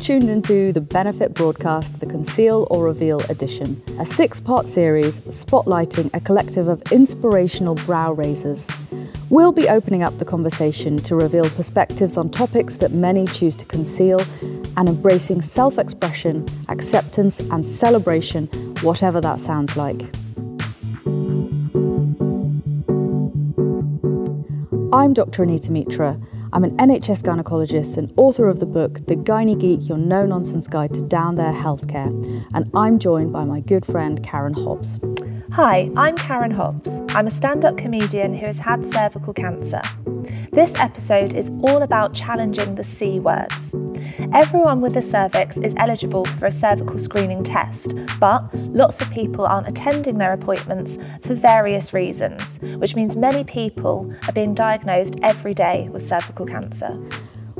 tuned into the Benefit broadcast, the Conceal or Reveal edition, a six part series spotlighting a collective of inspirational brow raisers. We'll be opening up the conversation to reveal perspectives on topics that many choose to conceal and embracing self expression, acceptance, and celebration, whatever that sounds like. I'm Dr. Anita Mitra. I'm an NHS gynecologist and author of the book The Gynae Geek Your No Nonsense Guide to Down There Healthcare, and I'm joined by my good friend Karen Hobbs. Hi, I'm Karen Hobbs. I'm a stand up comedian who has had cervical cancer. This episode is all about challenging the C words. Everyone with a cervix is eligible for a cervical screening test, but lots of people aren't attending their appointments for various reasons, which means many people are being diagnosed every day with cervical cancer.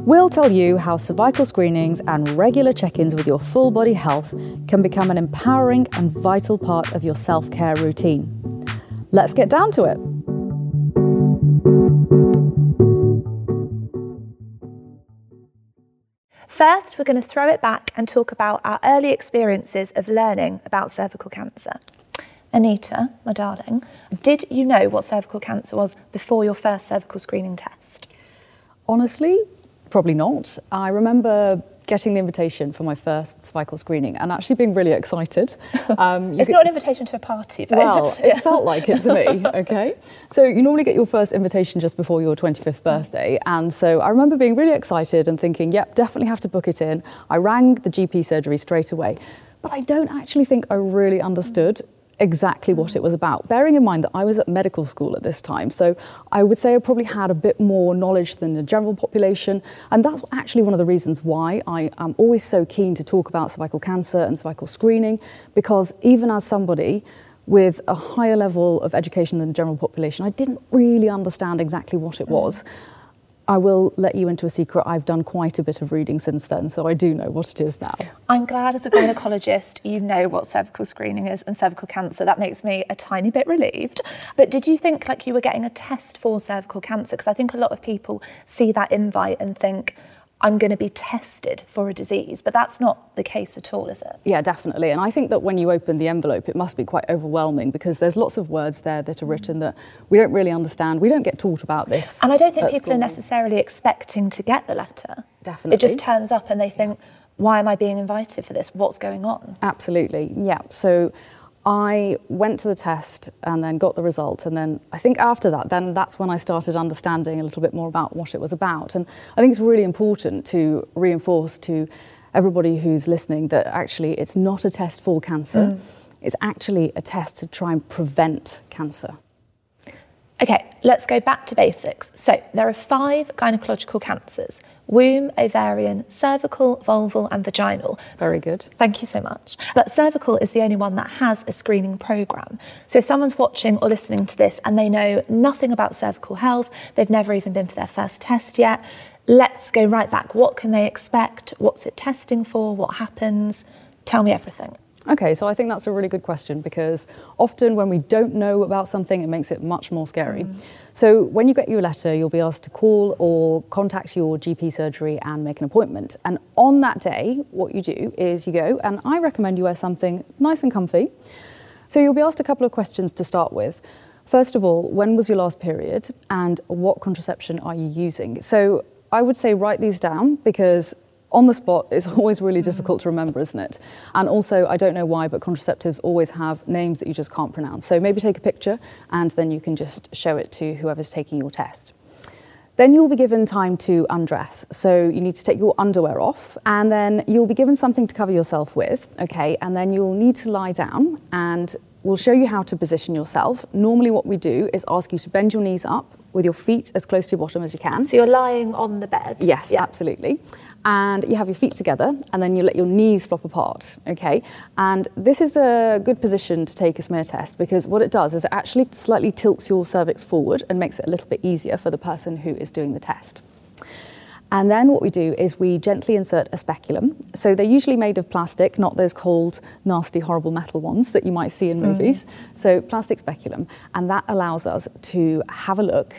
We'll tell you how cervical screenings and regular check ins with your full body health can become an empowering and vital part of your self care routine. Let's get down to it. First, we're going to throw it back and talk about our early experiences of learning about cervical cancer. Anita, my darling, did you know what cervical cancer was before your first cervical screening test? Honestly, Probably not. I remember getting the invitation for my first cervical screening and actually being really excited. Um, it's get, not an invitation to a party, but well, yeah. it felt like it to me. Okay, so you normally get your first invitation just before your 25th birthday, and so I remember being really excited and thinking, "Yep, definitely have to book it in." I rang the GP surgery straight away, but I don't actually think I really understood exactly what it was about. Bearing in mind that I was at medical school at this time, so I would say I probably had a bit more knowledge than the general population, and that's actually one of the reasons why I am always so keen to talk about cervical cancer and cervical screening, because even as somebody with a higher level of education than the general population, I didn't really understand exactly what it was. I will let you into a secret. I've done quite a bit of reading since then, so I do know what it is now. I'm glad as a gynecologist you know what cervical screening is and cervical cancer. That makes me a tiny bit relieved. But did you think like you were getting a test for cervical cancer? Because I think a lot of people see that invite and think, I'm going to be tested for a disease, but that's not the case at all, is it? Yeah, definitely. And I think that when you open the envelope, it must be quite overwhelming because there's lots of words there that are written that we don't really understand. We don't get taught about this. And I don't think people school. are necessarily expecting to get the letter. Definitely. It just turns up and they think, why am I being invited for this? What's going on? Absolutely. Yeah. So I went to the test and then got the result. And then I think after that, then that's when I started understanding a little bit more about what it was about. And I think it's really important to reinforce to everybody who's listening that actually it's not a test for cancer, mm. it's actually a test to try and prevent cancer. Okay, let's go back to basics. So, there are five gynecological cancers womb, ovarian, cervical, vulval, and vaginal. Very good. Thank you so much. But cervical is the only one that has a screening programme. So, if someone's watching or listening to this and they know nothing about cervical health, they've never even been for their first test yet, let's go right back. What can they expect? What's it testing for? What happens? Tell me everything. Okay, so I think that's a really good question because often when we don't know about something, it makes it much more scary. Mm. So when you get your letter, you'll be asked to call or contact your GP surgery and make an appointment. And on that day, what you do is you go, and I recommend you wear something nice and comfy. So you'll be asked a couple of questions to start with. First of all, when was your last period and what contraception are you using? So I would say write these down because on the spot it's always really hmm. difficult to remember, isn't it? And also, I don't know why, but contraceptives always have names that you just can't pronounce. So maybe take a picture and then you can just show it to whoever's taking your test. Then you'll be given time to undress. So you need to take your underwear off and then you'll be given something to cover yourself with, okay? And then you'll need to lie down and we'll show you how to position yourself. Normally what we do is ask you to bend your knees up with your feet as close to your bottom as you can. So you're lying on the bed? Yes, yeah. absolutely and you have your feet together and then you let your knees flop apart, okay? And this is a good position to take a smear test because what it does is it actually slightly tilts your cervix forward and makes it a little bit easier for the person who is doing the test. And then what we do is we gently insert a speculum. So they're usually made of plastic, not those cold, nasty, horrible metal ones that you might see in mm. movies. So plastic speculum. And that allows us to have a look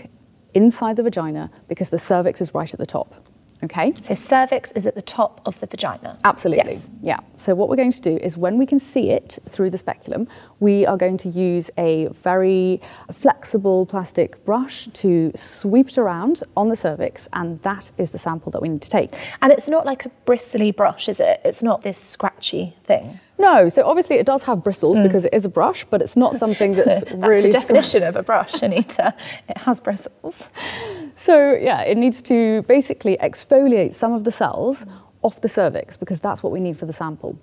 inside the vagina because the cervix is right at the top. Okay. So cervix is at the top of the vagina. Absolutely. Yes. Yeah. So what we're going to do is when we can see it through the speculum, we are going to use a very flexible plastic brush to sweep it around on the cervix and that is the sample that we need to take. And it's not like a bristly brush, is it? It's not this scratchy thing. No, so obviously it does have bristles hmm. because it is a brush, but it's not something that's, That's really the definition of a brush, Anita. It has bristles. So yeah, it needs to basically exfoliate some of the cells off the cervix because that's what we need for the sample.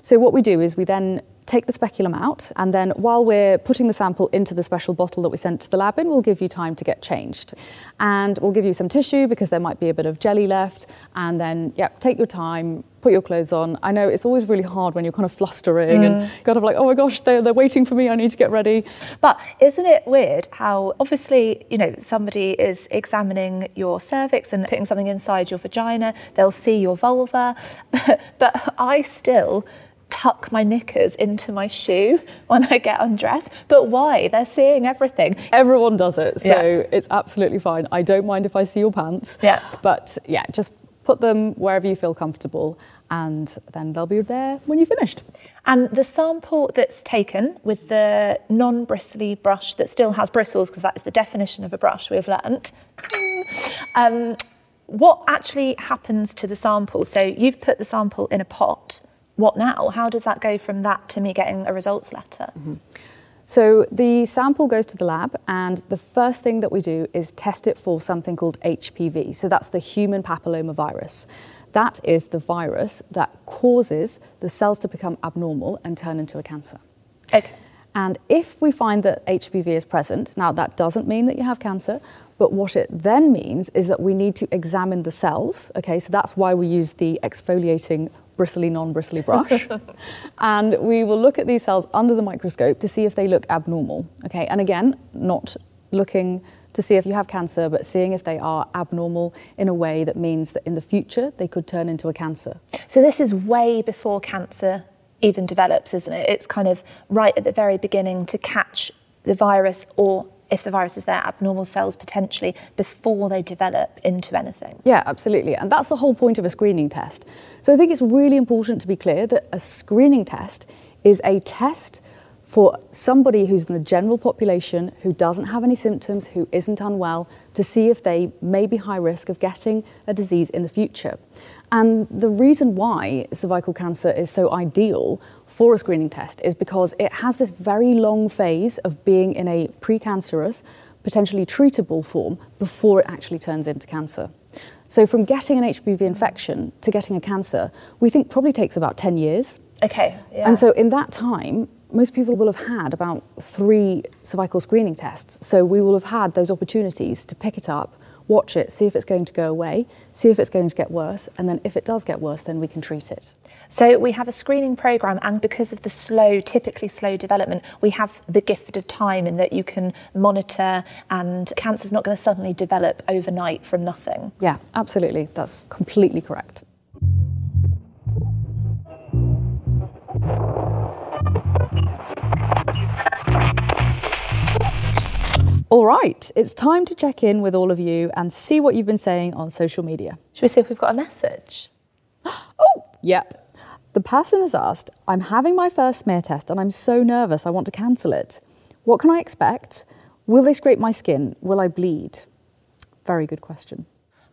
So what we do is we then take the speculum out and then while we're putting the sample into the special bottle that we sent to the lab in, we'll give you time to get changed. And we'll give you some tissue because there might be a bit of jelly left and then yeah, take your time, put your clothes on. I know it's always really hard when you're kind of flustering and mm. kind of like, oh my gosh, they're, they're waiting for me, I need to get ready. But isn't it weird how obviously, you know, somebody is examining your cervix and putting something inside your vagina, they'll see your vulva, but I still tuck my knickers into my shoe when I get undressed. But why? They're seeing everything. Everyone does it, so Yeah. it's absolutely fine. I don't mind if I see your pants. Yeah. But yeah, just put them wherever you feel comfortable and then they'll be there when you're finished. And the sample that's taken with the non bristly brush that still has bristles, because that is the definition of a brush we've learnt, um, what actually happens to the sample? So you've put the sample in a pot. What now? How does that go from that to me getting a results letter? Mm-hmm. So the sample goes to the lab, and the first thing that we do is test it for something called HPV. So that's the human papillomavirus. That is the virus that causes the cells to become abnormal and turn into a cancer. Okay. And if we find that HPV is present, now that doesn't mean that you have cancer, but what it then means is that we need to examine the cells. Okay, so that's why we use the exfoliating bristly, non bristly brush. and we will look at these cells under the microscope to see if they look abnormal. Okay, and again, not looking to see if you have cancer, but seeing if they are abnormal in a way that means that in the future they could turn into a cancer. So this is way before cancer even develops, isn't it? It's kind of right at the very beginning to catch the virus or if the virus is there, abnormal cells potentially before they develop into anything. Yeah, absolutely. And that's the whole point of a screening test. So I think it's really important to be clear that a screening test is a test for somebody who's in the general population who doesn't have any symptoms, who isn't unwell, to see if they may be high risk of getting a disease in the future. And the reason why cervical cancer is so ideal for a screening test is because it has this very long phase of being in a precancerous, potentially treatable form before it actually turns into cancer. So from getting an HPV infection to getting a cancer, we think probably takes about 10 years. Okay. Yeah. And so in that time, most people will have had about three cervical screening tests. So we will have had those opportunities to pick it up, watch it, see if it's going to go away, see if it's going to get worse, and then if it does get worse, then we can treat it. So we have a screening program, and because of the slow, typically slow development, we have the gift of time in that you can monitor, and cancer's not going to suddenly develop overnight from nothing. Yeah, absolutely. That's completely correct. All right, it's time to check in with all of you and see what you've been saying on social media. Should we see if we've got a message? Oh, yep. The person has asked, I'm having my first smear test and I'm so nervous I want to cancel it. What can I expect? Will they scrape my skin? Will I bleed? Very good question.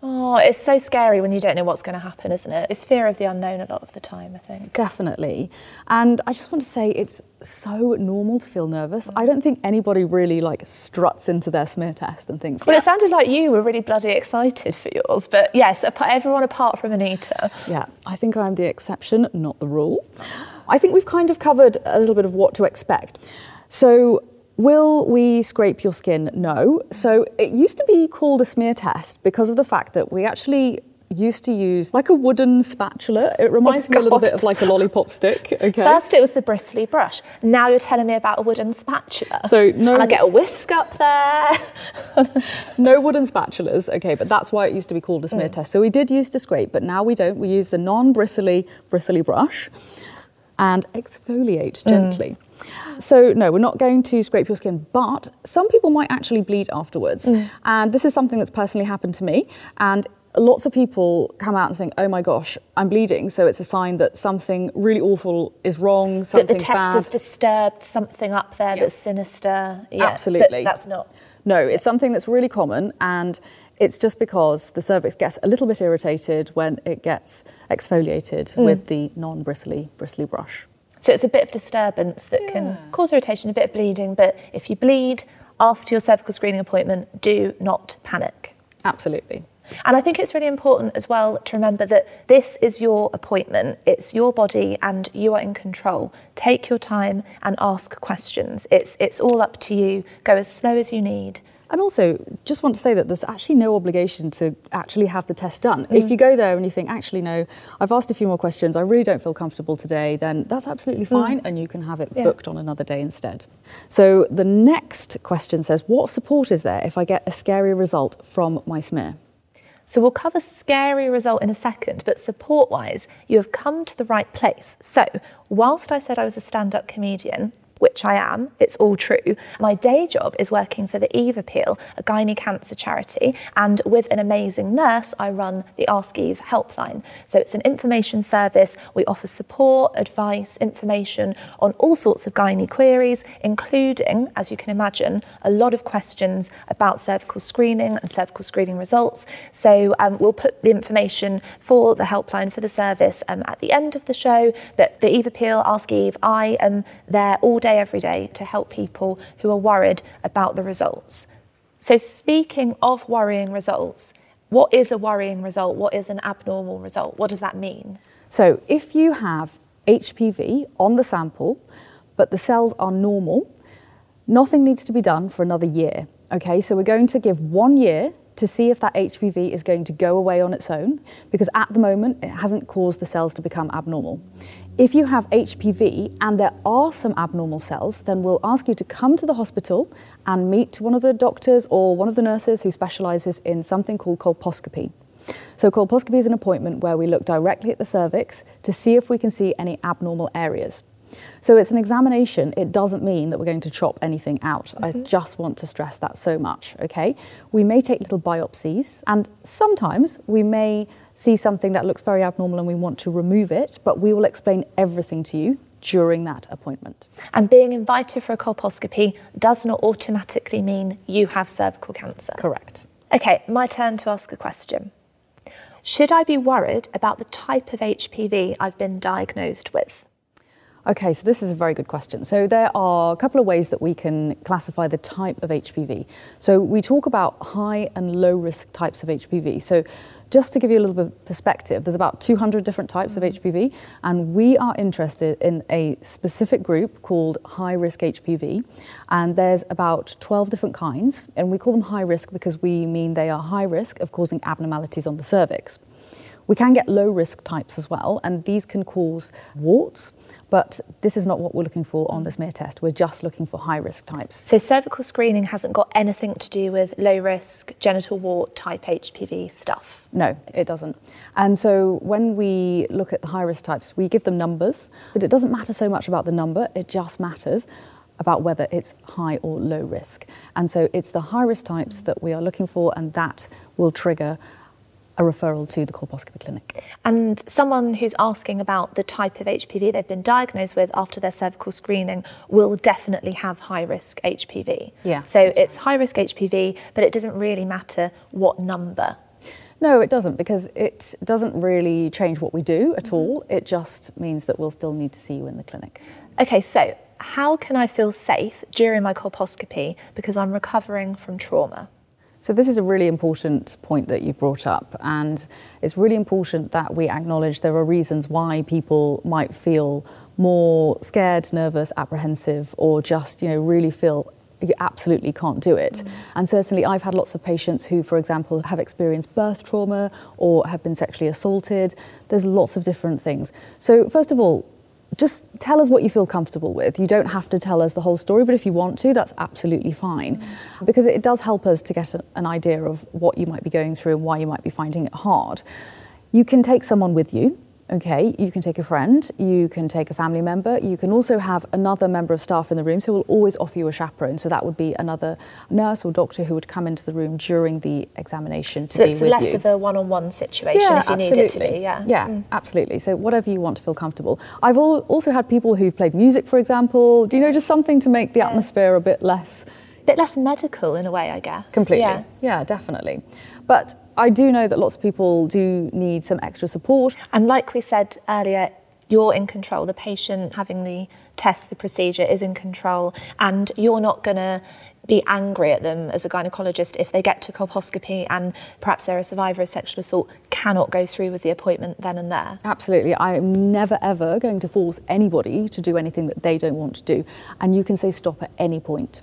Oh, it's so scary when you don't know what's going to happen, isn't it? It's fear of the unknown a lot of the time, I think. Definitely. And I just want to say it's so normal to feel nervous. I don't think anybody really like struts into their smear test and thinks, Well, it sounded like you were really bloody excited for yours, but yes, everyone apart from Anita. Yeah, I think I'm the exception, not the rule. I think we've kind of covered a little bit of what to expect. So, will we scrape your skin? No. So, it used to be called a smear test because of the fact that we actually used to use like a wooden spatula. It reminds me a little bit of like a lollipop stick. Okay. First, it was the bristly brush. Now you're telling me about a wooden spatula. So, no- and I get a whisk up there. No wooden spatulas, okay, but that's why it used to be called a smear test. So we did used to scrape, but now we don't. We use the non-bristly bristly brush. and exfoliate gently. Mm. So, no, we're not going to scrape your skin, but some people might actually bleed afterwards. Mm. And this is something that's personally happened to me. And lots of people come out and think, oh my gosh, I'm bleeding. So it's a sign that something really awful is wrong, something That the test has disturbed something up there yeah. that's sinister. Yeah, Absolutely. that's not. No, it's something that's really common and it's just because the cervix gets a little bit irritated when it gets exfoliated mm. with the non-bristly bristly brush. So it's a bit of disturbance that yeah. can cause irritation, a bit of bleeding, but if you bleed after your cervical screening appointment, do not panic. Absolutely. And I think it's really important as well to remember that this is your appointment, it's your body, and you are in control. Take your time and ask questions. It's, it's all up to you. Go as slow as you need. And also, just want to say that there's actually no obligation to actually have the test done. Mm. If you go there and you think, actually, no, I've asked a few more questions, I really don't feel comfortable today, then that's absolutely mm. fine, mm. and you can have it yeah. booked on another day instead. So the next question says, What support is there if I get a scary result from my smear? So we'll cover scary result in a second, but support wise, you have come to the right place. So, whilst I said I was a stand up comedian, which I am, it's all true. My day job is working for the Eve Appeal, a gynae cancer charity, and with an amazing nurse, I run the Ask Eve helpline. So it's an information service. We offer support, advice, information on all sorts of gynae queries, including, as you can imagine, a lot of questions about cervical screening and cervical screening results. So um, we'll put the information for the helpline for the service um, at the end of the show. But the Eve Appeal, Ask Eve, I am there all day day, every day to help people who are worried about the results. So, speaking of worrying results, what is a worrying result? What is an abnormal result? What does that mean? So, if you have HPV on the sample, but the cells are normal, nothing needs to be done for another year. Okay, so we're going to give one year to see if that HPV is going to go away on its own, because at the moment it hasn't caused the cells to become abnormal. If you have HPV and there are some abnormal cells, then we'll ask you to come to the hospital and meet one of the doctors or one of the nurses who specialises in something called colposcopy. So, colposcopy is an appointment where we look directly at the cervix to see if we can see any abnormal areas. So it's an examination. It doesn't mean that we're going to chop anything out. Mm-hmm. I just want to stress that so much, okay? We may take little biopsies, and sometimes we may see something that looks very abnormal and we want to remove it, but we will explain everything to you during that appointment. And being invited for a colposcopy does not automatically mean you have cervical cancer. Correct. Okay, my turn to ask a question. Should I be worried about the type of HPV I've been diagnosed with? Okay, so this is a very good question. So there are a couple of ways that we can classify the type of HPV. So we talk about high and low risk types of HPV. So just to give you a little bit of perspective, there's about 200 different types of HPV, mm-hmm. and we are interested in a specific group called high risk HPV. And there's about 12 different kinds, and we call them high risk because we mean they are high risk of causing abnormalities on the cervix. We can get low risk types as well, and these can cause warts, but this is not what we're looking for on the smear test. We're just looking for high risk types. So cervical screening hasn't got anything to do with low risk genital wart type HPV stuff? No, it doesn't. And so when we look at the high risk types, we give them numbers, but it doesn't matter so much about the number, it just matters about whether it's high or low risk. And so it's the high risk types that we are looking for, and that will trigger a referral to the colposcopy clinic. And someone who's asking about the type of HPV they've been diagnosed with after their cervical screening will definitely have high risk HPV. Yeah. So it's right. high risk HPV, but it doesn't really matter what number. No, it doesn't because it doesn't really change what we do at mm-hmm. all. It just means that we'll still need to see you in the clinic. Okay, so how can I feel safe during my colposcopy because I'm recovering from trauma? So this is a really important point that you brought up, and it's really important that we acknowledge there are reasons why people might feel more scared, nervous, apprehensive, or just you know really feel you absolutely can't do it. Mm. And certainly, I've had lots of patients who, for example, have experienced birth trauma or have been sexually assaulted. There's lots of different things. So, first of all, just tell us what you feel comfortable with. You don't have to tell us the whole story, but if you want to, that's absolutely fine. Mm. Because it does help us to get a, an idea of what you might be going through and why you might be finding it hard. You can take someone with you. Okay, you can take a friend, you can take a family member, you can also have another member of staff in the room, so we'll always offer you a chaperone. So that would be another nurse or doctor who would come into the room during the examination to so be it's less of a one-on-one situation yeah, if you absolutely. need it to be. Yeah, yeah, mm. absolutely. So whatever you want to feel comfortable. I've al- also had people who've played music, for example. Do you know just something to make the atmosphere a bit less A bit less medical in a way, I guess. Completely. Yeah. yeah, definitely. But I do know that lots of people do need some extra support. And like we said earlier, you're in control. The patient having the test, the procedure is in control, and you're not going to be angry at them as a gynecologist if they get to colposcopy and perhaps they're a survivor of sexual assault, cannot go through with the appointment then and there. Absolutely. I'm never ever going to force anybody to do anything that they don't want to do. And you can say stop at any point.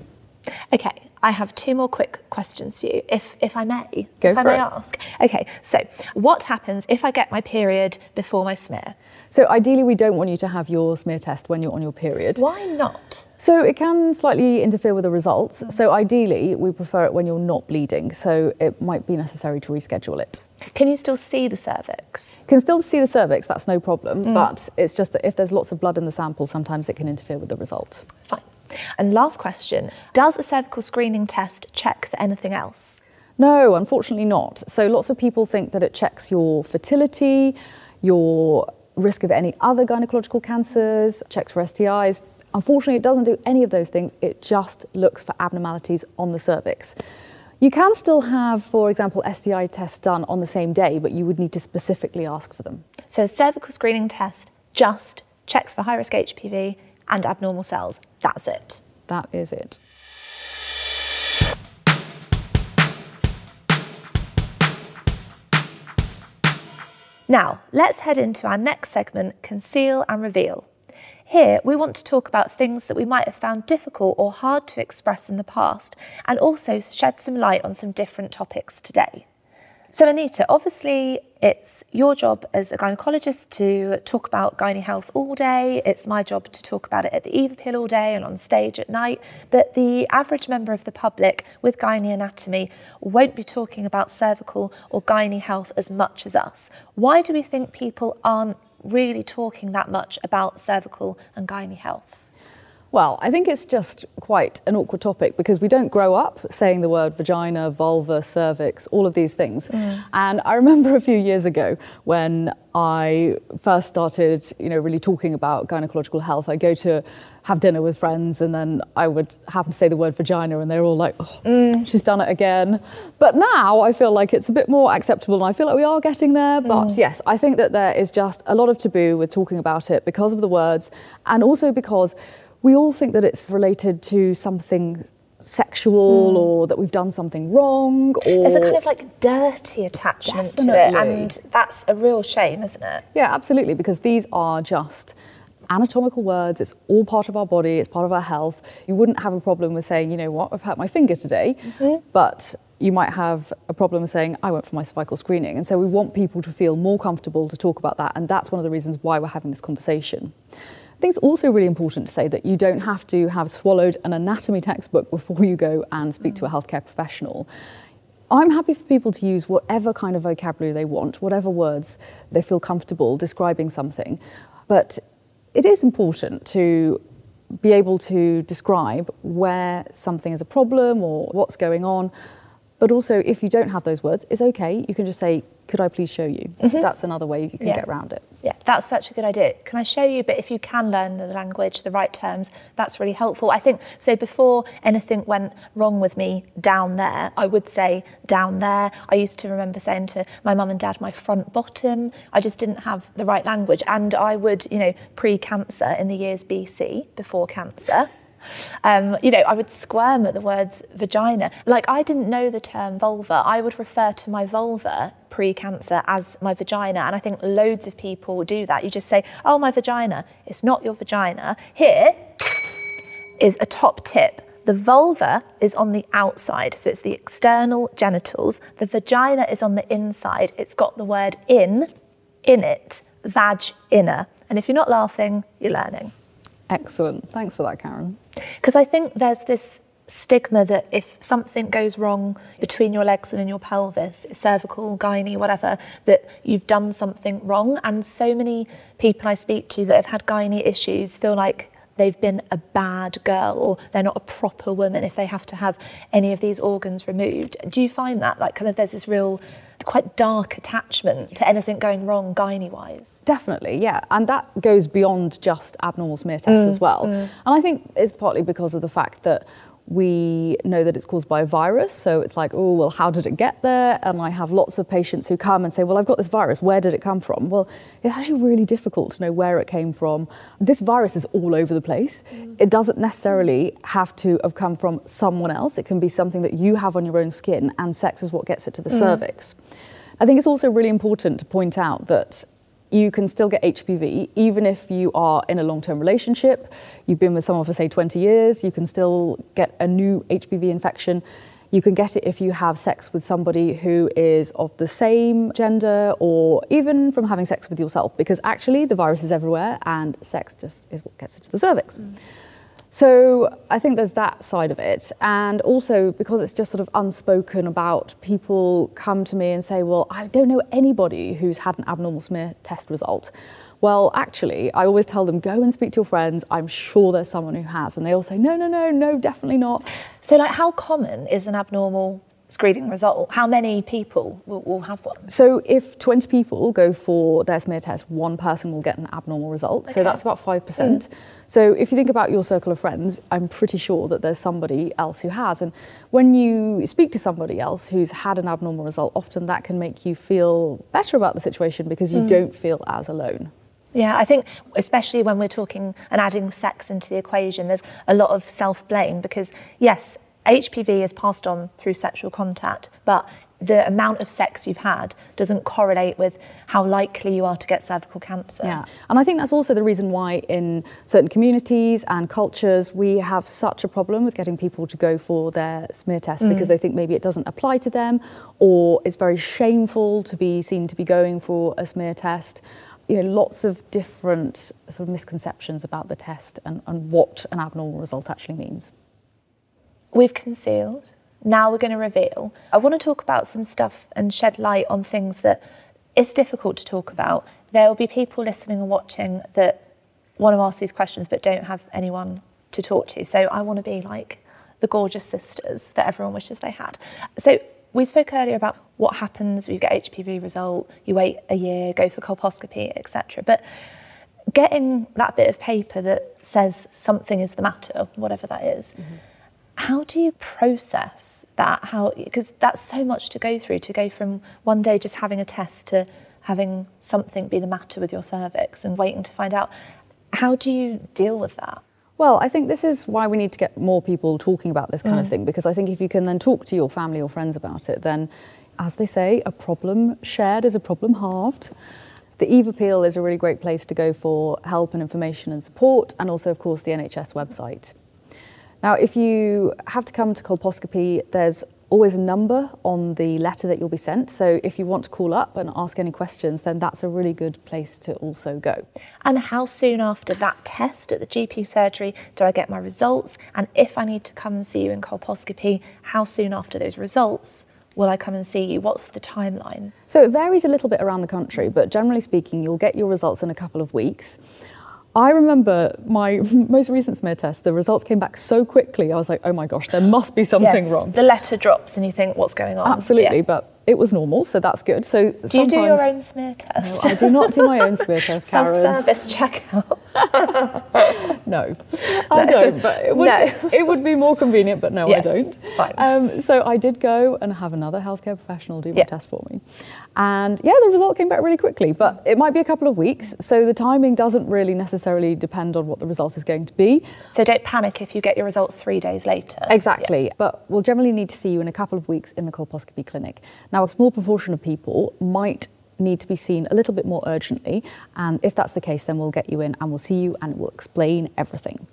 Okay, I have two more quick questions for you, if if I may. Go if I may it. ask. Okay, so what happens if I get my period before my smear? So ideally, we don't want you to have your smear test when you're on your period. Why not? So it can slightly interfere with the results. So ideally, we prefer it when you're not bleeding. So it might be necessary to reschedule it. Can you still see the cervix? Can still see the cervix, that's no problem. Mm. But it's just that if there's lots of blood in the sample, sometimes it can interfere with the result. Fine. And last question Does a cervical screening test check for anything else? No, unfortunately not. So lots of people think that it checks your fertility, your risk of any other gynecological cancers, checks for STIs. Unfortunately, it doesn't do any of those things. It just looks for abnormalities on the cervix. You can still have, for example, STI tests done on the same day, but you would need to specifically ask for them. So, a cervical screening test just checks for high risk HPV and abnormal cells. That's it. That is it. Now, let's head into our next segment Conceal and Reveal. Here, we want to talk about things that we might have found difficult or hard to express in the past, and also shed some light on some different topics today. So, Anita, obviously, it's your job as a gynecologist to talk about gynae health all day. It's my job to talk about it at the Eve Appeal all day and on stage at night. But the average member of the public with gynae anatomy won't be talking about cervical or gynae health as much as us. Why do we think people aren't really talking that much about cervical and gynae health? Well, I think it's just quite an awkward topic because we don't grow up saying the word vagina, vulva, cervix, all of these things. And I remember a few years ago when I first started, you know, really talking about gynecological health. I go to have dinner with friends and then I would happen to say the word vagina and they're all like, oh, mm. she's done it again. But now I feel like it's a bit more acceptable and I feel like we are getting there. But mm. yes, I think that there is just a lot of taboo with talking about it because of the words and also because we all think that it's related to something sexual hmm. or that we've done something wrong or There's a kind of like dirty attachment to it, and that's a real shame, isn't it? Yeah, absolutely, because these are just anatomical words. It's all part of our body, it's part of our health. You wouldn't have a problem with saying, you know what, I've hurt my finger today, mm-hmm. but you might have a problem saying, I went for my cervical screening. And so we want people to feel more comfortable to talk about that, and that's one of the reasons why we're having this conversation. I think it's also really important to say that you don't have to have swallowed an anatomy textbook before you go and speak to a healthcare professional. I'm happy for people to use whatever kind of vocabulary they want, whatever words they feel comfortable describing something. But it is important to be able to describe where something is a problem or what's going on. But also, if you don't have those words, it's okay. You can just say, Could I please show you? Mm-hmm. That's another way you can Yeah. get around it. Yeah, that's such a good idea. Can I show you? But if you can learn the language, the right terms, that's really helpful. I think so. Before anything went wrong with me down there, I would say down there. I used to remember saying to my mum and dad, my front bottom. I just didn't have the right language. And I would, you know, pre cancer in the years BC, before cancer. Um, you know, I would squirm at the words vagina. Like, I didn't know the term vulva. I would refer to my vulva pre cancer as my vagina. And I think loads of people do that. You just say, oh, my vagina. It's not your vagina. Here is a top tip. The vulva is on the outside, so it's the external genitals. The vagina is on the inside. It's got the word in, in it, vag inner. And if you're not laughing, you're learning. Excellent. Thanks for that, Karen. Because I think there's this stigma that if something goes wrong between your legs and in your pelvis, cervical, gynae, whatever, that you've done something wrong. And so many people I speak to that have had gynae issues feel like they've been a bad girl or they're not a proper woman if they have to have any of these organs removed. Do you find that like kind of there's this real quite dark attachment to anything going wrong gynae wise? Definitely, yeah. And that goes beyond just abnormal smear tests mm, as well. Mm. And I think it's partly because of the fact that we know that it's caused by a virus. So it's like, oh, well, how did it get there? And I have lots of patients who come and say, well, I've got this virus. Where did it come from? Well, it's actually really difficult to know where it came from. This virus is all over the place. Mm. It doesn't necessarily have to have come from someone else. It can be something that you have on your own skin, and sex is what gets it to the mm. cervix. I think it's also really important to point out that you can still get HPV even if you are in a long term relationship. You've been with someone for, say, 20 years, you can still get a new HPV infection. You can get it if you have sex with somebody who is of the same gender or even from having sex with yourself, because actually the virus is everywhere and sex just is what gets it to the cervix. Mm. So I think there's that side of it. And also because it's just sort of unspoken about people come to me and say, well, I don't know anybody who's had an abnormal smear test result. Well, actually, I always tell them, go and speak to your friends. I'm sure there's someone who has. And they all say, no, no, no, no, definitely not. So, like, how common is an abnormal screening result, how many people will, will, have one? So if 20 people go for their smear test, one person will get an abnormal result. Okay. So that's about 5%. Mm. So if you think about your circle of friends, I'm pretty sure that there's somebody else who has. And when you speak to somebody else who's had an abnormal result, often that can make you feel better about the situation because you mm. don't feel as alone. Yeah, I think especially when we're talking and adding sex into the equation, there's a lot of self blame because, yes, HPV is passed on through sexual contact, but the amount of sex you've had doesn't correlate with how likely you are to get cervical cancer. Yeah, and I think that's also the reason why in certain communities and cultures we have such a problem with getting people to go for their smear test mm. because they think maybe it doesn't apply to them or it's very shameful to be seen to be going for a smear test. You know, lots of different sort of misconceptions about the test and, and what an abnormal result actually means. We've concealed. Now we're going to reveal. I want to talk about some stuff and shed light on things that it's difficult to talk about. There will be people listening and watching that want to ask these questions but don't have anyone to talk to. So I want to be like the gorgeous sisters that everyone wishes they had. So we spoke earlier about what happens, you get HPV result, you wait a year, go for colposcopy, etc. But getting that bit of paper that says something is the matter, whatever that is, mm-hmm how do you process that how because that's so much to go through to go from one day just having a test to having something be the matter with your cervix and waiting to find out how do you deal with that well, I think this is why we need to get more people talking about this kind mm. of thing because I think if you can then talk to your family or friends about it, then, as they say, a problem shared is a problem halved. The Eve Appeal is a really great place to go for help and information and support, and also, of course, the NHS website. Now, if you have to come to colposcopy, there's always a number on the letter that you'll be sent. So if you want to call up and ask any questions, then that's a really good place to also go. And how soon after that test at the GP surgery do I get my results? And if I need to come and see you in colposcopy, how soon after those results? Will I come and see you? What's the timeline? So it varies a little bit around the country, but generally speaking, you'll get your results in a couple of weeks. I remember my most recent smear test, the results came back so quickly. I was like, oh my gosh, there must be something yes, wrong. The letter drops and you think, what's going on? Absolutely, yeah. but it was normal, so that's good. So do you do your own smear test? No, I do not do my own smear test. Self-service checkout. no, I don't. But it would no. it would be more convenient. But no, yes. I don't. Fine. Um, so I did go and have another healthcare professional do my yeah. test for me, and yeah, the result came back really quickly. But it might be a couple of weeks, so the timing doesn't really necessarily depend on what the result is going to be. So don't panic if you get your result three days later. Exactly. Yeah. But we'll generally need to see you in a couple of weeks in the colposcopy clinic. Now, a small proportion of people might need to be seen a little bit more urgently, and if that's the case, then we'll get you in and we'll see you and we'll explain everything.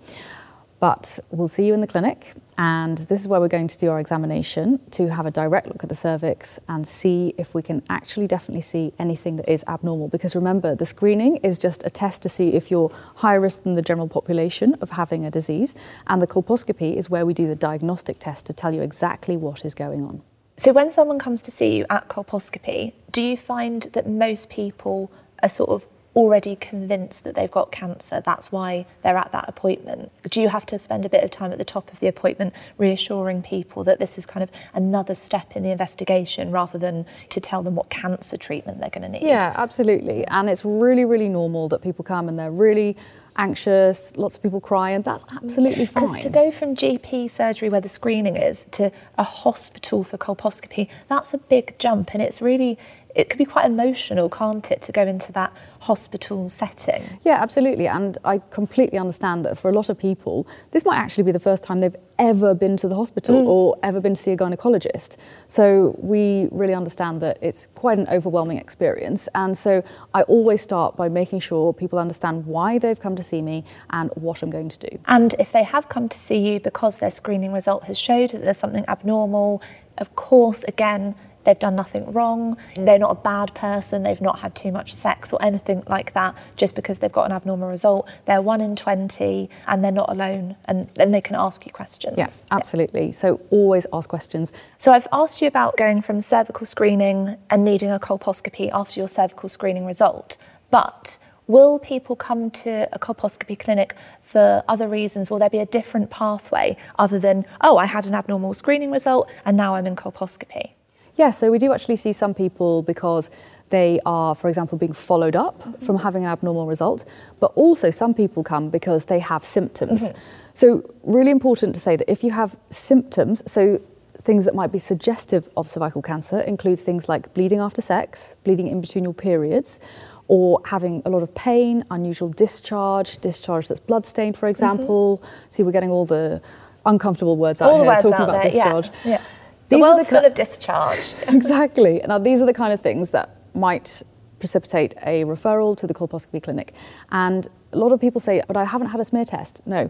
But we'll see you in the clinic, and this is where we're going to do our examination to have a direct look at the cervix and see if we can actually definitely see anything that is abnormal. Because remember, the screening is just a test to see if you're higher risk than the general population of having a disease, and the colposcopy is where we do the diagnostic test to tell you exactly what is going on. So, when someone comes to see you at colposcopy, do you find that most people are sort of already convinced that they've got cancer. That's why they're at that appointment. Do you have to spend a bit of time at the top of the appointment reassuring people that this is kind of another step in the investigation rather than to tell them what cancer treatment they're going to need? Yeah, absolutely. And it's really, really normal that people come and they're really anxious, lots of people cry, and that's absolutely fine. Because to go from GP surgery where the screening is to a hospital for colposcopy, that's a big jump, and it's really it could be quite emotional, can't it, to go into that hospital setting? Yeah, absolutely. And I completely understand that for a lot of people, this might actually be the first time they've ever been to the hospital mm. or ever been to see a gynecologist. So we really understand that it's quite an overwhelming experience. And so I always start by making sure people understand why they've come to see me and what I'm going to do. And if they have come to see you because their screening result has showed that there's something abnormal, of course, again, they've done nothing wrong, they're not a bad person, they've not had too much sex or anything like that just because they've got an abnormal result. They're one in 20 and they're not alone and then they can ask you questions. Yes, absolutely. Yeah. So always ask questions. So I've asked you about going from cervical screening and needing a colposcopy after your cervical screening result, but Will people come to a colposcopy clinic for other reasons? Will there be a different pathway other than, oh, I had an abnormal screening result and now I'm in colposcopy? Yeah, so we do actually see some people because they are, for example, being followed up mm-hmm. from having an abnormal result, but also some people come because they have symptoms. Mm-hmm. So, really important to say that if you have symptoms, so things that might be suggestive of cervical cancer include things like bleeding after sex, bleeding in between your periods, or having a lot of pain, unusual discharge, discharge that's bloodstained, for example. Mm-hmm. See, we're getting all the uncomfortable words all out here words talking out about there, discharge. Yeah. yeah. The world's the full of discharge. exactly. Now, these are the kind of things that might precipitate a referral to the colposcopy clinic. And a lot of people say, but I haven't had a smear test. No,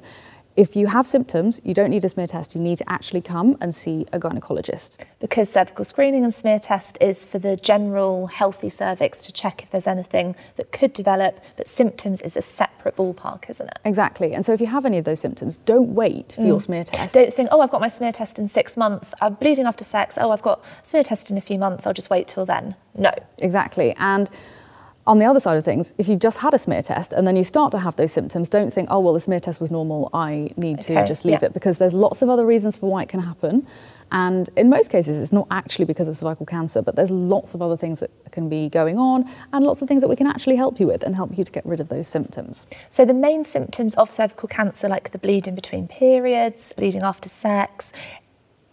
if you have symptoms, you don't need a smear test. You need to actually come and see a gynecologist. Because cervical screening and smear test is for the general healthy cervix to check if there's anything that could develop, but symptoms is a separate ballpark, isn't it? Exactly. And so if you have any of those symptoms, don't wait for mm. your smear test. Don't think, oh, I've got my smear test in six months. I'm bleeding after sex. Oh, I've got smear test in a few months. I'll just wait till then. No. Exactly. And on the other side of things, if you've just had a smear test and then you start to have those symptoms, don't think, oh, well, the smear test was normal, I need to just leave yeah. it, because there's lots of other reasons for why it can happen. And in most cases, it's not actually because of cervical cancer, but there's lots of other things that can be going on and lots of things that we can actually help you with and help you to get rid of those symptoms. So, the main symptoms of cervical cancer, like the bleeding between periods, bleeding after sex,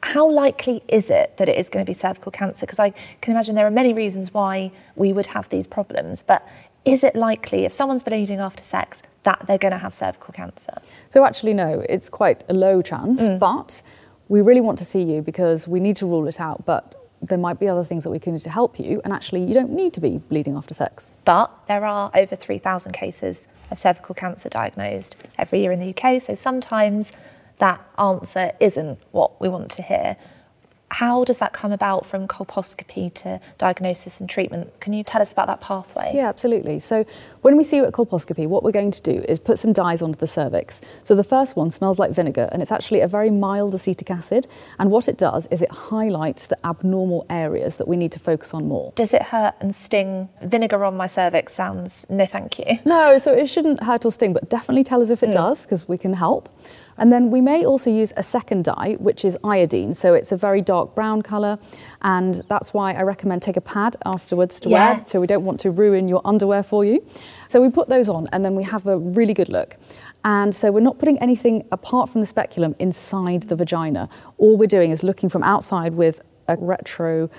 how likely is it that it is going to be cervical cancer? Because I can imagine there are many reasons why we would have these problems, but is it likely if someone's bleeding after sex that they're going to have cervical cancer? So, actually, no, it's quite a low chance, mm. but we really want to see you because we need to rule it out. But there might be other things that we can do to help you, and actually, you don't need to be bleeding after sex. But there are over 3,000 cases of cervical cancer diagnosed every year in the UK, so sometimes that answer isn't what we want to hear. How does that come about from colposcopy to diagnosis and treatment? Can you tell us about that pathway? Yeah, absolutely. So, when we see you at colposcopy, what we're going to do is put some dyes onto the cervix. So, the first one smells like vinegar, and it's actually a very mild acetic acid. And what it does is it highlights the abnormal areas that we need to focus on more. Does it hurt and sting? Vinegar on my cervix sounds no thank you. No, so it shouldn't hurt or sting, but definitely tell us if it mm. does, because we can help. And then we may also use a second dye, which is iodine. So it's a very dark brown colour. And that's why I recommend take a pad afterwards to yes. wear. So we don't want to ruin your underwear for you. So we put those on and then we have a really good look. And so we're not putting anything apart from the speculum inside the vagina. All we're doing is looking from outside with a retro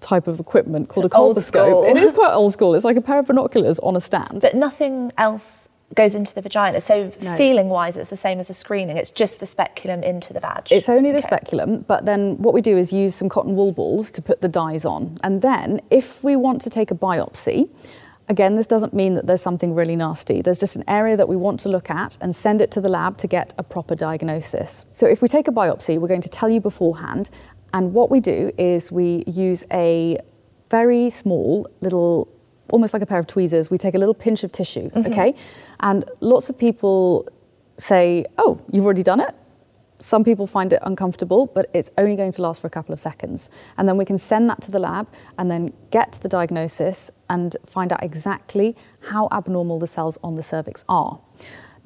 type of equipment called it's a colposcope. It is quite old school. It's like a pair of binoculars on a stand. But nothing else goes into the vagina. So no. feeling wise, it's the same as a screening. It's just the speculum into the vag. It's only the okay. speculum, but then what we do is use some cotton wool balls to put the dyes on. And then if we want to take a biopsy, Again, this doesn't mean that there's something really nasty. There's just an area that we want to look at and send it to the lab to get a proper diagnosis. So if we take a biopsy, we're going to tell you beforehand. And what we do is we use a very small little, almost like a pair of tweezers, we take a little pinch of tissue, mm-hmm. okay? And lots of people say, oh, you've already done it? Some people find it uncomfortable, but it's only going to last for a couple of seconds. And then we can send that to the lab and then get the diagnosis and find out exactly how abnormal the cells on the cervix are.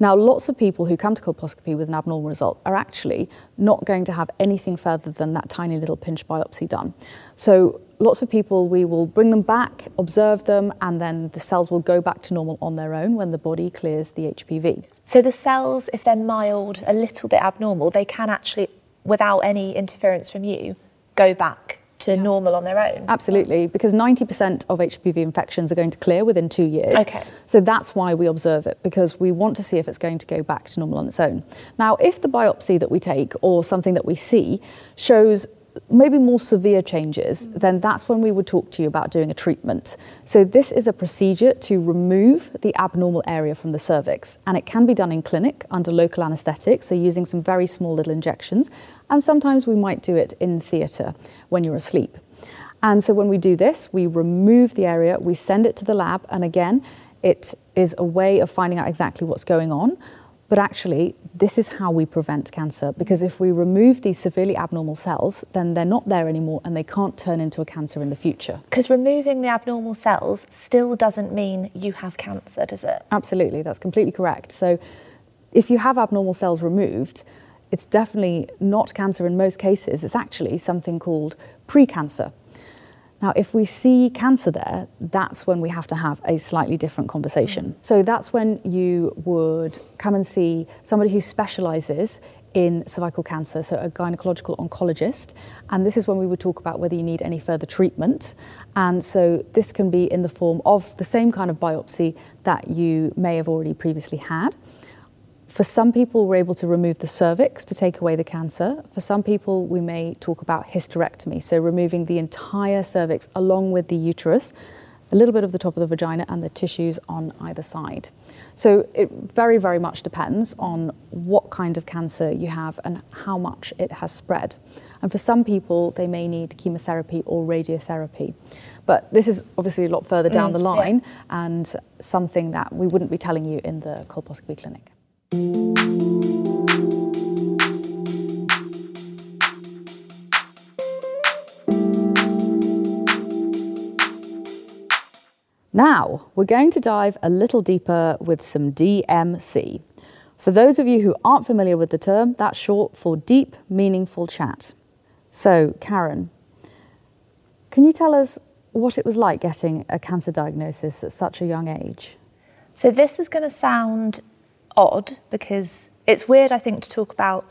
Now, lots of people who come to colposcopy with an abnormal result are actually not going to have anything further than that tiny little pinch biopsy done. So, lots of people, we will bring them back, observe them, and then the cells will go back to normal on their own when the body clears the HPV. So, the cells, if they're mild, a little bit abnormal, they can actually, without any interference from you, go back to yeah. normal on their own? Absolutely, because 90% of HPV infections are going to clear within two years. Okay. So that's why we observe it, because we want to see if it's going to go back to normal on its own. Now, if the biopsy that we take or something that we see shows maybe more severe changes, mm. then that's when we would talk to you about doing a treatment. So, this is a procedure to remove the abnormal area from the cervix, and it can be done in clinic under local anaesthetic, so using some very small little injections, and sometimes we might do it in theatre when you're asleep. And so, when we do this, we remove the area, we send it to the lab, and again, it is a way of finding out exactly what's going on. But actually, this is how we prevent cancer because if we remove these severely abnormal cells, then they're not there anymore and they can't turn into a cancer in the future. Because removing the abnormal cells still doesn't mean you have cancer, does it? Absolutely, that's completely correct. So, if you have abnormal cells removed, it's definitely not cancer in most cases. It's actually something called precancer. Now, if we see cancer there, that's when we have to have a slightly different conversation. Mm. So that's when you would come and see somebody who specializes in cervical cancer, so a gynecological oncologist. And this is when we would talk about whether you need any further treatment. And so this can be in the form of the same kind of biopsy that you may have already previously had. For some people, we're able to remove the cervix to take away the cancer. For some people, we may talk about hysterectomy, so removing the entire cervix along with the uterus, a little bit of the top of the vagina, and the tissues on either side. So it very, very much depends on what kind of cancer you have and how much it has spread. And for some people, they may need chemotherapy or radiotherapy. But this is obviously a lot further down mm, the line yeah. and something that we wouldn't be telling you in the colposcopy clinic. Now, we're going to dive a little deeper with some DMC. For those of you who aren't familiar with the term, that's short for deep, meaningful chat. So, Karen, can you tell us what it was like getting a cancer diagnosis at such a young age? So, this is going to sound odd because it's weird, I think, to talk about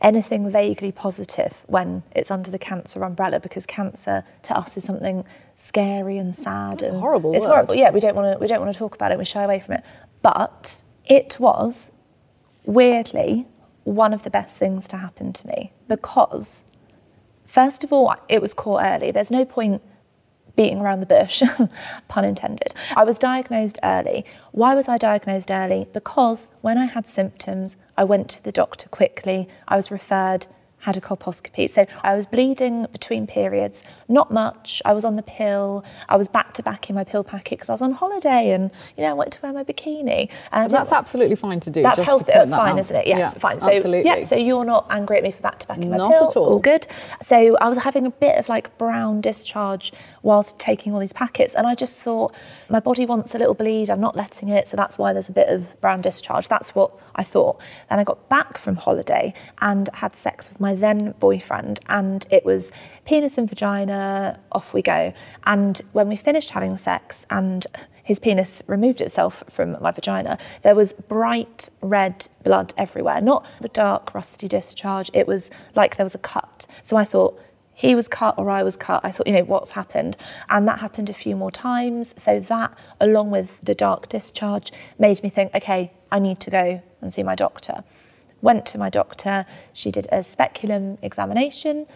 anything vaguely positive when it's under the cancer umbrella because cancer to us is something scary and sad That's and horrible. It's word. horrible. Yeah, we don't want to we don't want to talk about it. We shy away from it. But it was weirdly one of the best things to happen to me because first of all it was caught early. There's no point beating around the bush, pun intended. I was diagnosed early. Why was I diagnosed early? Because when I had symptoms, I went to the doctor quickly. I was referred had a colposcopy. So I was bleeding between periods, not much. I was on the pill. I was back to back in my pill packet because I was on holiday and, you know, I wanted to wear my bikini. And that's absolutely fine to do. That's healthy. That's that fine, out. isn't it? Yes, yeah, fine. So, absolutely. yeah, so you're not angry at me for back to back in my not pill? Not at all. All good. So I was having a bit of like brown discharge whilst taking all these packets. And I just thought, my body wants a little bleed. I'm not letting it. So that's why there's a bit of brown discharge. That's what I thought. Then I got back from holiday and had sex with my then boyfriend boyfriend, and it was penis and vagina, off we go. And when we finished having sex and his penis removed itself from my vagina, there was bright red blood everywhere. Not the dark, rusty discharge, it was like there was a cut. So I thought, he was cut or I was cut. I thought, you know, what's happened? And that happened a few more times. So that, along with the dark discharge, made me think, okay, I need to go and see my doctor. Went to my doctor, she did a speculum examination,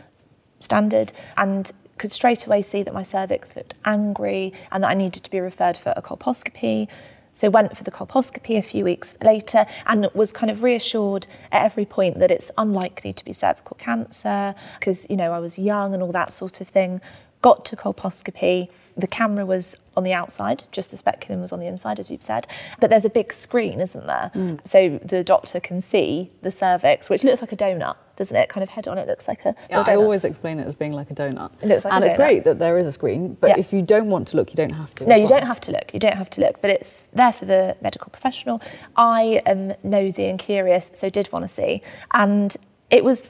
standard, and could straight away see that my cervix looked angry and that I needed to be referred for a colposcopy. So went for the colposcopy a few weeks later and was kind of reassured at every point that it's unlikely to be cervical cancer because you know I was young and all that sort of thing. Got to colposcopy. The camera was on the outside, just the speculum was on the inside, as you've said. But there's a big screen, isn't there? Mm. So the doctor can see the cervix, which looks like a donut, doesn't it? Kind of head on, it looks like a. Yeah, I always explain it as being like a donut. It looks like and it's great that there is a screen, but yes. if you don't want to look, you don't have to. No, you well. don't have to look. You don't have to look, but it's there for the medical professional. I am nosy and curious, so did want to see, and it was.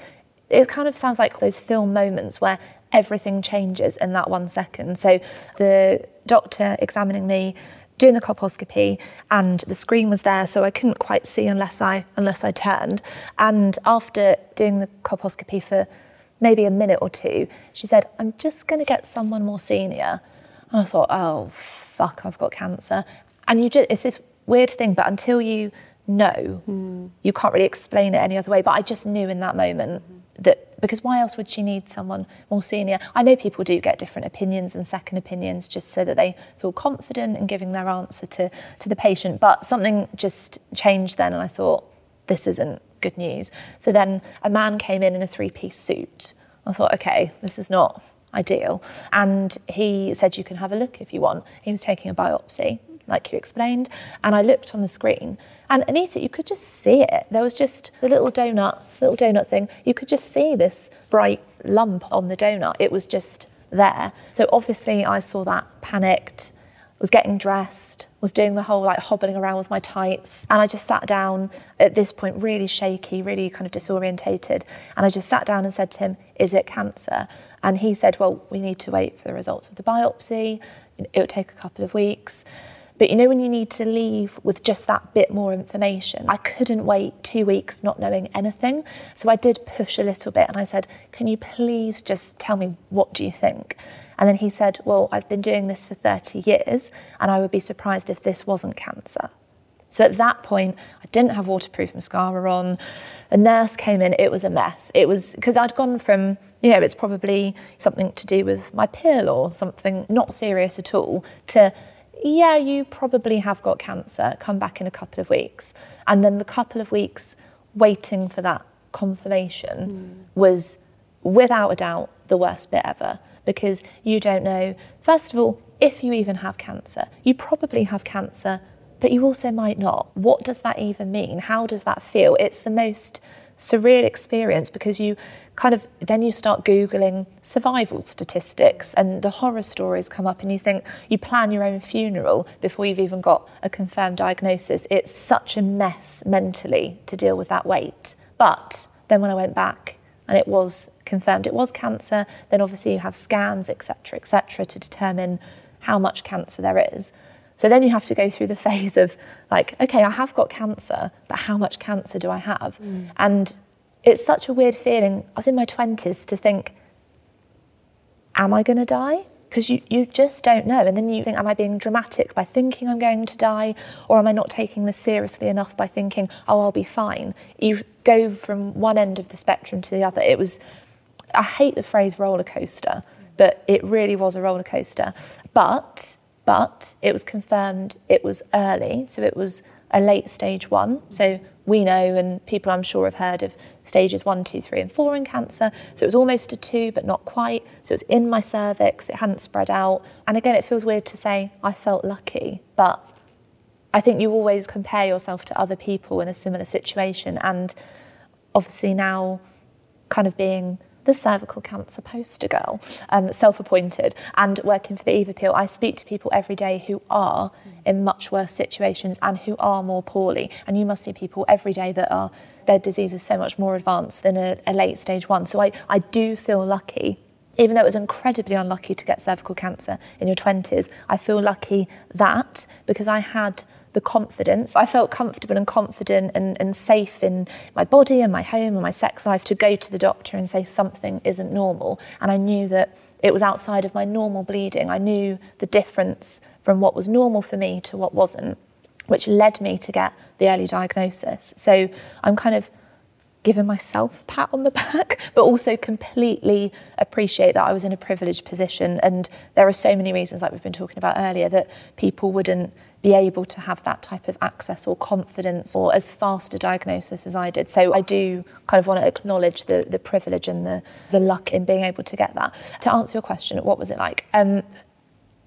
It kind of sounds like those film moments where everything changes in that one second. So the doctor examining me, doing the colposcopy, and the screen was there, so I couldn't quite see unless I unless I turned. And after doing the colposcopy for maybe a minute or two, she said, "I'm just going to get someone more senior." And I thought, "Oh, fuck, I've got cancer." And you just it's this weird thing, but until you know, mm. you can't really explain it any other way. But I just knew in that moment. Mm that because why else would she need someone more senior? I know people do get different opinions and second opinions just so that they feel confident in giving their answer to, to the patient. But something just changed then, and I thought, this isn't good news. So then a man came in in a three piece suit. I thought, okay, this is not ideal. And he said, you can have a look if you want. He was taking a biopsy like you explained. And I looked on the screen, and Anita, you could just see it. There was just the little donut, little donut thing. You could just see this bright lump on the donut. It was just there. So obviously, I saw that, panicked, was getting dressed, was doing the whole like hobbling around with my tights. And I just sat down at this point, really shaky, really kind of disorientated. And I just sat down and said to him, Is it cancer? And he said, Well, we need to wait for the results of the biopsy. It would take a couple of weeks. But you know, when you need to leave with just that bit more information, I couldn't wait two weeks not knowing anything. So I did push a little bit and I said, Can you please just tell me what do you think? And then he said, Well, I've been doing this for 30 years and I would be surprised if this wasn't cancer. So at that point, I didn't have waterproof mascara on. A nurse came in, it was a mess. It was because I'd gone from, you know, it's probably something to do with my pill or something not serious at all, to yeah, you probably have got cancer, come back in a couple of weeks. And then the couple of weeks waiting for that confirmation mm. was without a doubt the worst bit ever because you don't know, first of all, if you even have cancer. You probably have cancer, but you also might not. What does that even mean? How does that feel? It's the most surreal experience because you kind of then you start googling survival statistics and the horror stories come up and you think you plan your own funeral before you've even got a confirmed diagnosis it's such a mess mentally to deal with that weight but then when i went back and it was confirmed it was cancer then obviously you have scans etc etc to determine how much cancer there is so then you have to go through the phase of like, okay, I have got cancer, but how much cancer do I have? Mm. And it's such a weird feeling. I was in my 20s to think, am I going to die? Because you, you just don't know. And then you think, am I being dramatic by thinking I'm going to die? Or am I not taking this seriously enough by thinking, oh, I'll be fine? You go from one end of the spectrum to the other. It was, I hate the phrase roller coaster, but it really was a roller coaster. But but it was confirmed it was early, so it was a late stage one. So we know, and people I'm sure have heard of stages one, two, three, and four in cancer. So it was almost a two, but not quite. So it was in my cervix, it hadn't spread out. And again, it feels weird to say I felt lucky, but I think you always compare yourself to other people in a similar situation. And obviously now, kind of being the cervical cancer poster girl, um, self appointed, and working for the Eve Appeal, I speak to people every day who are in much worse situations and who are more poorly. And you must see people every day that are, their disease is so much more advanced than a, a late stage one. So I, I do feel lucky even though it was incredibly unlucky to get cervical cancer in your 20s, I feel lucky that because I had the confidence. I felt comfortable and confident and, and safe in my body and my home and my sex life to go to the doctor and say something isn't normal. And I knew that it was outside of my normal bleeding. I knew the difference from what was normal for me to what wasn't, which led me to get the early diagnosis. So I'm kind of given myself a pat on the back, but also completely appreciate that I was in a privileged position. And there are so many reasons, like we've been talking about earlier, that people wouldn't be able to have that type of access or confidence or as fast a diagnosis as I did. So I do kind of want to acknowledge the, the privilege and the, the luck in being able to get that. To answer your question, what was it like? Um,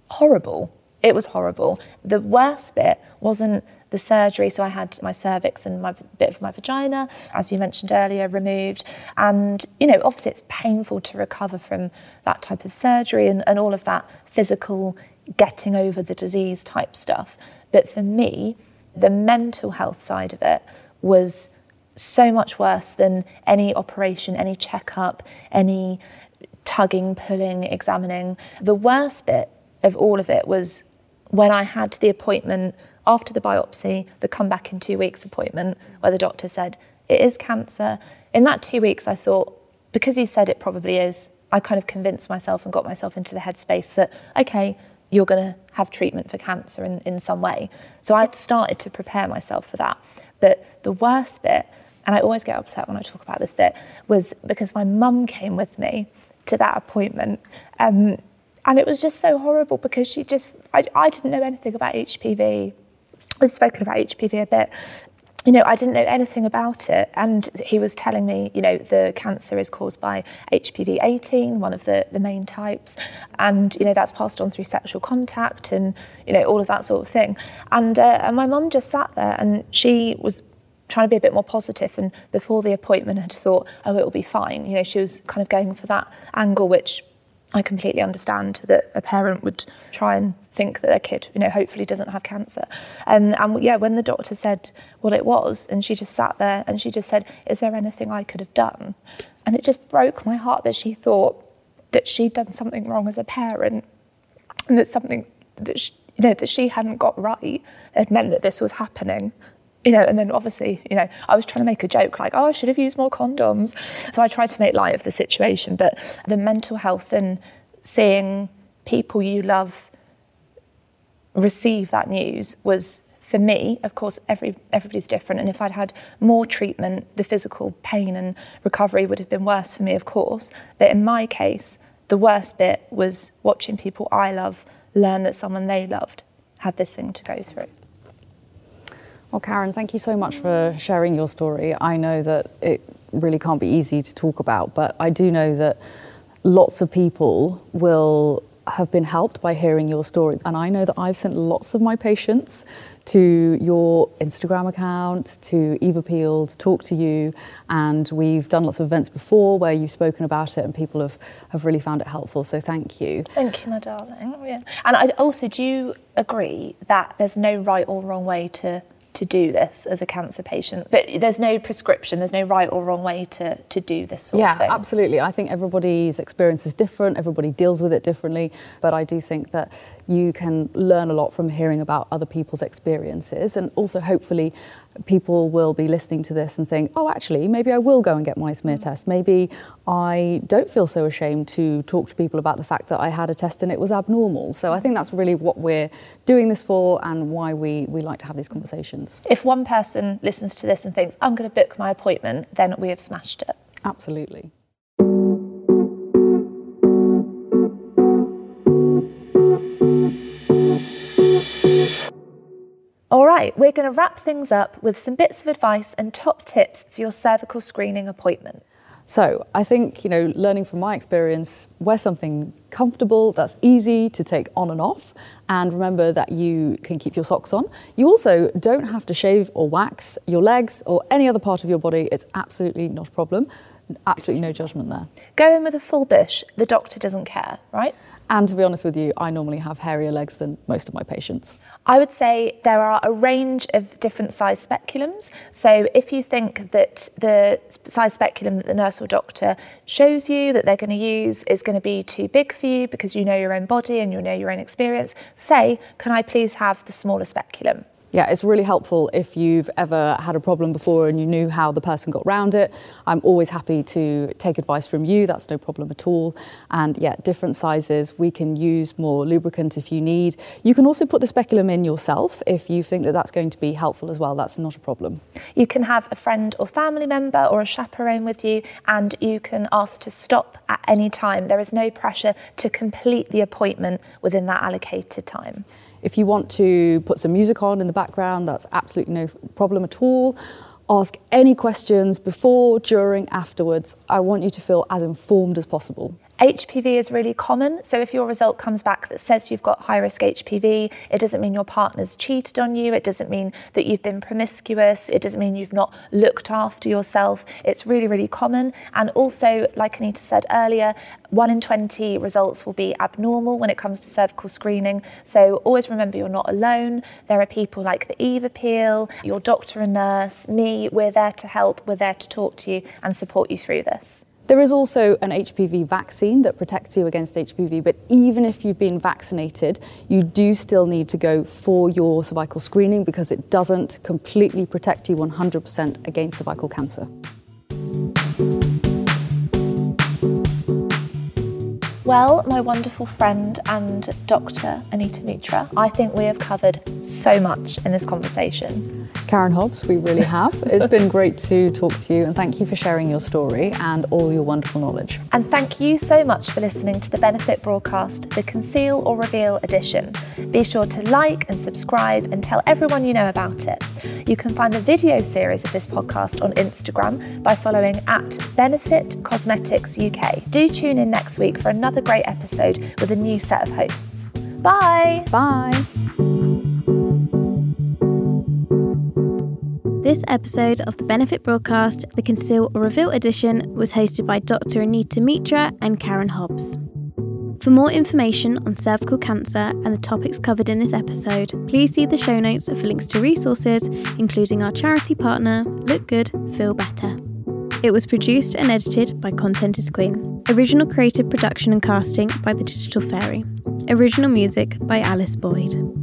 horrible. It was horrible. The worst bit wasn't the surgery. So I had my cervix and my bit of my vagina, as you mentioned earlier, removed. And, you know, obviously it's painful to recover from that type of surgery and, and all of that physical getting over the disease type stuff. But for me, the mental health side of it was so much worse than any operation, any checkup, any tugging, pulling, examining. The worst bit of all of it was when I had the appointment after the biopsy, the come back in two weeks appointment, where the doctor said, it is cancer. In that two weeks, I thought, because he said it probably is, I kind of convinced myself and got myself into the headspace that, okay, you're going to have treatment for cancer in, in some way. So I'd started to prepare myself for that. But the worst bit, and I always get upset when I talk about this bit, was because my mum came with me to that appointment. Um, and it was just so horrible because she just, I, I didn't know anything about HPV. We've spoken about HPV a bit you know, I didn't know anything about it. And he was telling me, you know, the cancer is caused by HPV 18, one of the, the main types. And, you know, that's passed on through sexual contact and, you know, all of that sort of thing. And, uh, and my mum just sat there and she was trying to be a bit more positive and before the appointment had thought, oh, it'll be fine. You know, she was kind of going for that angle, which I completely understand that a parent would try and think that their kid, you know, hopefully doesn't have cancer. Um, and yeah, when the doctor said what it was, and she just sat there and she just said, "Is there anything I could have done?" And it just broke my heart that she thought that she'd done something wrong as a parent, and that something that she, you know that she hadn't got right had meant that this was happening you know, and then obviously, you know, I was trying to make a joke like, oh, I should have used more condoms. So I tried to make light of the situation. But the mental health and seeing people you love receive that news was for me, of course, every everybody's different, and if I'd had more treatment, the physical pain and recovery would have been worse for me, of course. But in my case, the worst bit was watching people I love learn that someone they loved had this thing to go through. Well, Karen, thank you so much for sharing your story. I know that it really can't be easy to talk about, but I do know that lots of people will have been helped by hearing your story. And I know that I've sent lots of my patients to your Instagram account, to Eve Appeal, to talk to you. And we've done lots of events before where you've spoken about it and people have, have really found it helpful. So thank you. Thank you, my darling. Yeah. And I also, do you agree that there's no right or wrong way to to do this as a cancer patient. But there's no prescription, there's no right or wrong way to, to do this sort yeah, of thing. Yeah, absolutely. I think everybody's experience is different, everybody deals with it differently. But I do think that you can learn a lot from hearing about other people's experiences and also hopefully people will be listening to this and think, oh, actually, maybe I will go and get my smear mm. test. Maybe I don't feel so ashamed to talk to people about the fact that I had a test and it was abnormal. So I think that's really what we're doing this for and why we, we like to have these conversations. If one person listens to this and thinks, I'm going to book my appointment, then we have smashed it. Absolutely. All right, we're going to wrap things up with some bits of advice and top tips for your cervical screening appointment. So, I think, you know, learning from my experience, wear something comfortable that's easy to take on and off, and remember that you can keep your socks on. You also don't have to shave or wax your legs or any other part of your body. It's absolutely not a problem. Absolutely no judgment there. Go in with a full bush, the doctor doesn't care, right? And to be honest with you, I normally have hairier legs than most of my patients. I would say there are a range of different size speculums. So if you think that the size speculum that the nurse or doctor shows you that they're going to use is going to be too big for you because you know your own body and you know your own experience, say, can I please have the smaller speculum? Yeah, it's really helpful if you've ever had a problem before and you knew how the person got around it. I'm always happy to take advice from you, that's no problem at all. And yeah, different sizes, we can use more lubricant if you need. You can also put the speculum in yourself if you think that that's going to be helpful as well, that's not a problem. You can have a friend or family member or a chaperone with you and you can ask to stop at any time. There is no pressure to complete the appointment within that allocated time. If you want to put some music on in the background, that's absolutely no problem at all. Ask any questions before, during, afterwards. I want you to feel as informed as possible. HPV is really common. So if your result comes back that says you've got high risk HPV, it doesn't mean your partner's cheated on you. It doesn't mean that you've been promiscuous. It doesn't mean you've not looked after yourself. It's really, really common. And also, like Anita said earlier, one in 20 results will be abnormal when it comes to cervical screening. So always remember you're not alone. There are people like the Eve Appeal, your doctor and nurse, me. We're there to help. We're there to talk to you and support you through this. There is also an HPV vaccine that protects you against HPV, but even if you've been vaccinated, you do still need to go for your cervical screening because it doesn't completely protect you 100% against cervical cancer. Well, my wonderful friend and doctor, Anita Mitra, I think we have covered so much in this conversation. Karen Hobbs, we really have. it's been great to talk to you and thank you for sharing your story and all your wonderful knowledge. And thank you so much for listening to the Benefit broadcast, the Conceal or Reveal edition. Be sure to like and subscribe and tell everyone you know about it. You can find the video series of this podcast on Instagram by following at Benefit Cosmetics UK. Do tune in next week for another great episode with a new set of hosts. Bye! Bye! This episode of the Benefit broadcast, the Conceal or Reveal edition, was hosted by Dr. Anita Mitra and Karen Hobbs. For more information on cervical cancer and the topics covered in this episode, please see the show notes for links to resources, including our charity partner, Look Good, Feel Better. It was produced and edited by Content is Queen. Original creative production and casting by The Digital Fairy. Original music by Alice Boyd.